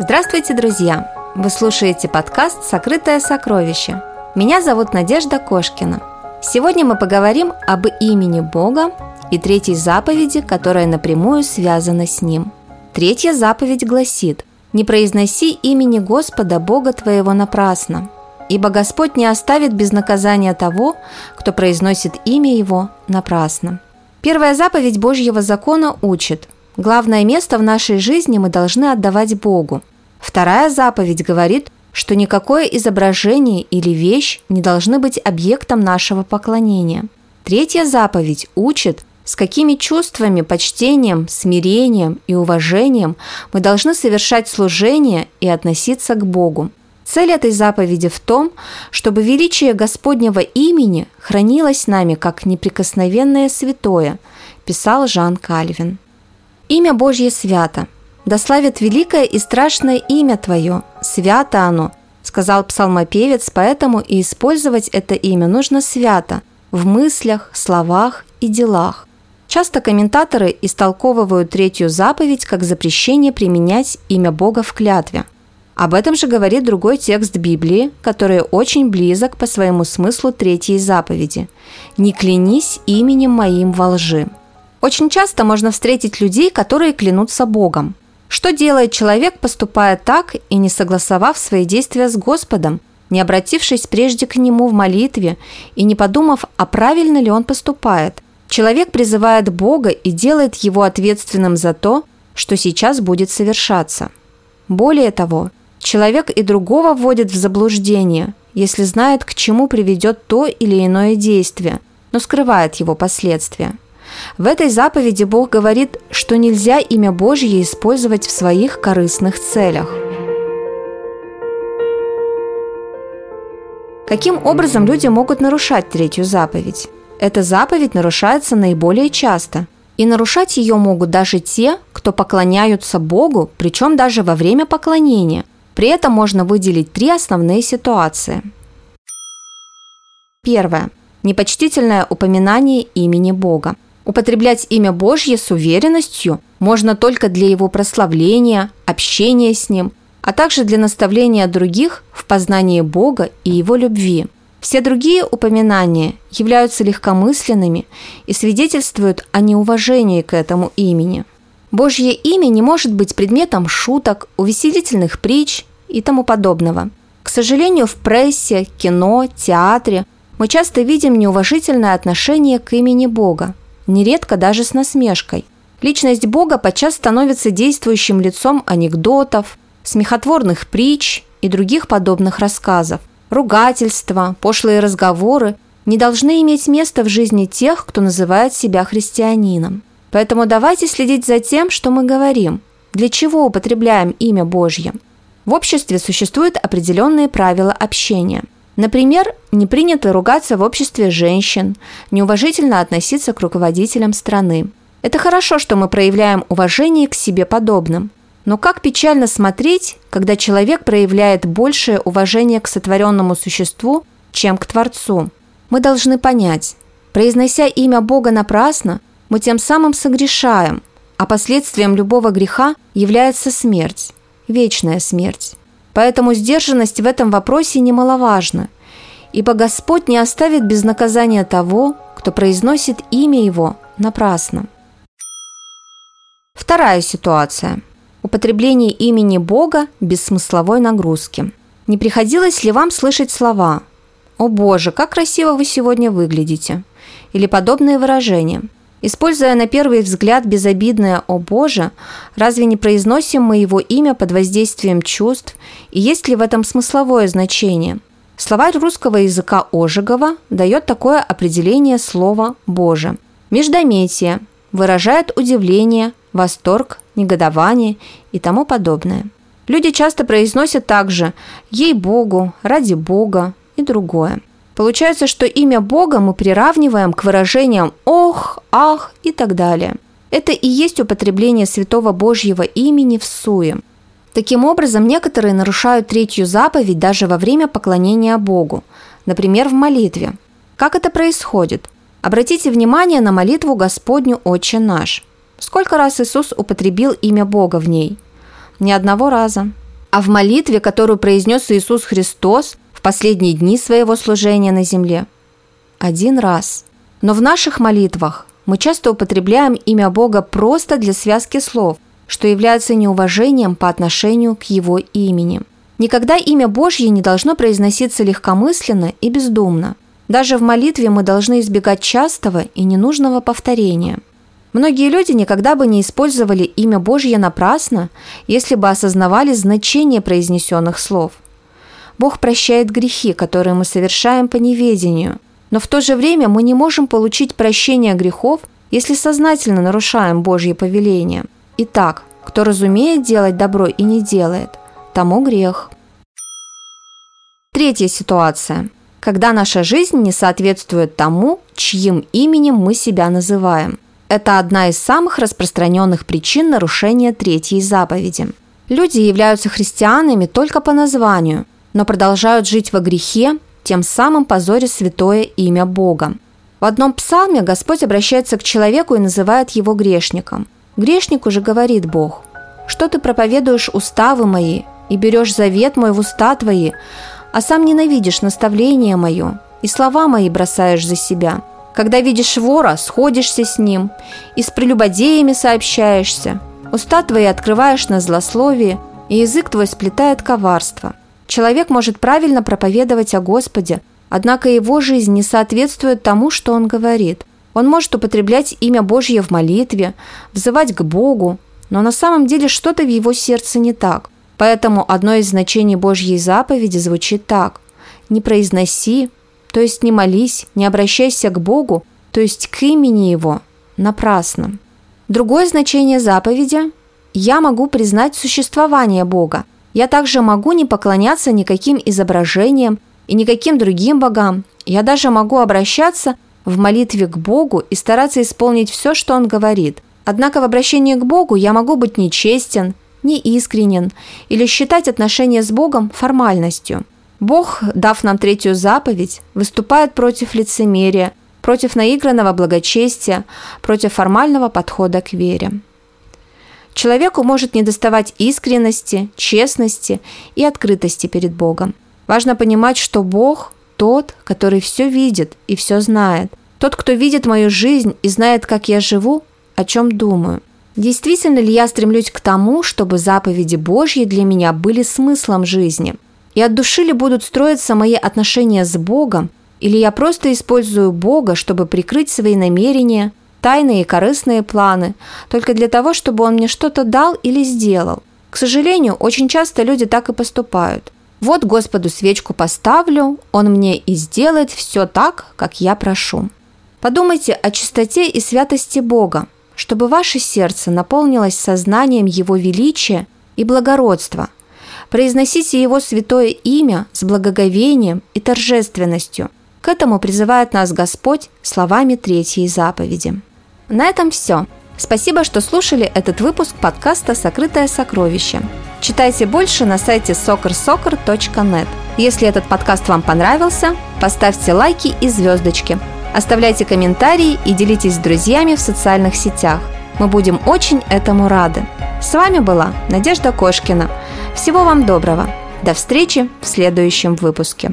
Здравствуйте, друзья! Вы слушаете подкаст «Сокрытое сокровище». Меня зовут Надежда Кошкина. Сегодня мы поговорим об имени Бога и третьей заповеди, которая напрямую связана с ним. Третья заповедь гласит «Не произноси имени Господа Бога твоего напрасно, ибо Господь не оставит без наказания того, кто произносит имя Его напрасно». Первая заповедь Божьего закона учит – Главное место в нашей жизни мы должны отдавать Богу. Вторая заповедь говорит, что никакое изображение или вещь не должны быть объектом нашего поклонения. Третья заповедь учит, с какими чувствами, почтением, смирением и уважением мы должны совершать служение и относиться к Богу. Цель этой заповеди в том, чтобы величие Господнего имени хранилось нами как неприкосновенное святое, писал Жан Кальвин. Имя Божье свято. Да славит великое и страшное имя Твое. Свято оно, сказал псалмопевец, поэтому и использовать это имя нужно свято в мыслях, словах и делах. Часто комментаторы истолковывают третью заповедь как запрещение применять имя Бога в клятве. Об этом же говорит другой текст Библии, который очень близок по своему смыслу третьей заповеди. «Не клянись именем моим во лжи». Очень часто можно встретить людей, которые клянутся Богом. Что делает человек, поступая так и не согласовав свои действия с Господом, не обратившись прежде к Нему в молитве и не подумав, а правильно ли он поступает? Человек призывает Бога и делает его ответственным за то, что сейчас будет совершаться. Более того, человек и другого вводит в заблуждение, если знает, к чему приведет то или иное действие, но скрывает его последствия – в этой заповеди Бог говорит, что нельзя имя Божье использовать в своих корыстных целях. Каким образом люди могут нарушать третью заповедь? Эта заповедь нарушается наиболее часто. И нарушать ее могут даже те, кто поклоняются Богу, причем даже во время поклонения. При этом можно выделить три основные ситуации. Первое. Непочтительное упоминание имени Бога. Употреблять имя Божье с уверенностью можно только для его прославления, общения с ним, а также для наставления других в познании Бога и его любви. Все другие упоминания являются легкомысленными и свидетельствуют о неуважении к этому имени. Божье имя не может быть предметом шуток, увеселительных притч и тому подобного. К сожалению, в прессе, кино, театре мы часто видим неуважительное отношение к имени Бога, нередко даже с насмешкой. Личность Бога подчас становится действующим лицом анекдотов, смехотворных притч и других подобных рассказов. Ругательства, пошлые разговоры не должны иметь места в жизни тех, кто называет себя христианином. Поэтому давайте следить за тем, что мы говорим, для чего употребляем имя Божье. В обществе существуют определенные правила общения – Например, не принято ругаться в обществе женщин, неуважительно относиться к руководителям страны. Это хорошо, что мы проявляем уважение к себе подобным. Но как печально смотреть, когда человек проявляет большее уважение к сотворенному существу, чем к Творцу. Мы должны понять, произнося имя Бога напрасно, мы тем самым согрешаем, а последствием любого греха является смерть, вечная смерть. Поэтому сдержанность в этом вопросе немаловажна, ибо Господь не оставит без наказания того, кто произносит имя Его напрасно. Вторая ситуация. Употребление имени Бога без смысловой нагрузки. Не приходилось ли вам слышать слова «О Боже, как красиво вы сегодня выглядите» или подобные выражения – Используя на первый взгляд безобидное «О Боже», разве не произносим мы его имя под воздействием чувств, и есть ли в этом смысловое значение? Словарь русского языка Ожегова дает такое определение слова «Боже». Междометие выражает удивление, восторг, негодование и тому подобное. Люди часто произносят также «ей-богу», «ради Бога» и другое. Получается, что имя Бога мы приравниваем к выражениям «ох», «ах» и так далее. Это и есть употребление святого Божьего имени в суе. Таким образом, некоторые нарушают третью заповедь даже во время поклонения Богу, например, в молитве. Как это происходит? Обратите внимание на молитву Господню «Отче наш». Сколько раз Иисус употребил имя Бога в ней? Ни одного раза. а в молитве, которую произнес Иисус Христос последние дни своего служения на земле? Один раз. Но в наших молитвах мы часто употребляем имя Бога просто для связки слов, что является неуважением по отношению к Его имени. Никогда имя Божье не должно произноситься легкомысленно и бездумно. Даже в молитве мы должны избегать частого и ненужного повторения – Многие люди никогда бы не использовали имя Божье напрасно, если бы осознавали значение произнесенных слов. Бог прощает грехи, которые мы совершаем по неведению, но в то же время мы не можем получить прощение грехов, если сознательно нарушаем Божье повеление. Итак, кто разумеет делать добро и не делает, тому грех. Третья ситуация. Когда наша жизнь не соответствует тому, чьим именем мы себя называем – это одна из самых распространенных причин нарушения третьей заповеди. Люди являются христианами только по названию, но продолжают жить во грехе, тем самым позоря святое имя Бога. В одном псалме Господь обращается к человеку и называет его грешником. Грешнику же говорит Бог, «Что ты проповедуешь уставы мои и берешь завет мой в уста твои, а сам ненавидишь наставление мое и слова мои бросаешь за себя, когда видишь вора, сходишься с ним, и с прелюбодеями сообщаешься. Уста твои открываешь на злословие, и язык твой сплетает коварство. Человек может правильно проповедовать о Господе, однако его жизнь не соответствует тому, что он говорит. Он может употреблять имя Божье в молитве, взывать к Богу, но на самом деле что-то в его сердце не так. Поэтому одно из значений Божьей заповеди звучит так – «Не произноси, то есть не молись, не обращайся к Богу, то есть к имени Его, напрасно. Другое значение заповеди – я могу признать существование Бога. Я также могу не поклоняться никаким изображениям и никаким другим богам. Я даже могу обращаться в молитве к Богу и стараться исполнить все, что Он говорит. Однако в обращении к Богу я могу быть нечестен, неискренен или считать отношения с Богом формальностью – Бог, дав нам третью заповедь, выступает против лицемерия, против наигранного благочестия, против формального подхода к вере. Человеку может недоставать искренности, честности и открытости перед Богом. Важно понимать, что Бог – тот, который все видит и все знает. Тот, кто видит мою жизнь и знает, как я живу, о чем думаю. Действительно ли я стремлюсь к тому, чтобы заповеди Божьи для меня были смыслом жизни – и от души ли будут строиться мои отношения с Богом, или я просто использую Бога, чтобы прикрыть свои намерения, тайные и корыстные планы, только для того, чтобы Он мне что-то дал или сделал. К сожалению, очень часто люди так и поступают. Вот Господу свечку поставлю, Он мне и сделает все так, как я прошу. Подумайте о чистоте и святости Бога, чтобы ваше сердце наполнилось сознанием Его величия и благородства – Произносите Его святое имя с благоговением и торжественностью. К этому призывает нас Господь словами третьей заповеди. На этом все. Спасибо, что слушали этот выпуск подкаста «Сокрытое сокровище». Читайте больше на сайте soccersoccer.net. Если этот подкаст вам понравился, поставьте лайки и звездочки. Оставляйте комментарии и делитесь с друзьями в социальных сетях. Мы будем очень этому рады. С вами была Надежда Кошкина – всего вам доброго. До встречи в следующем выпуске.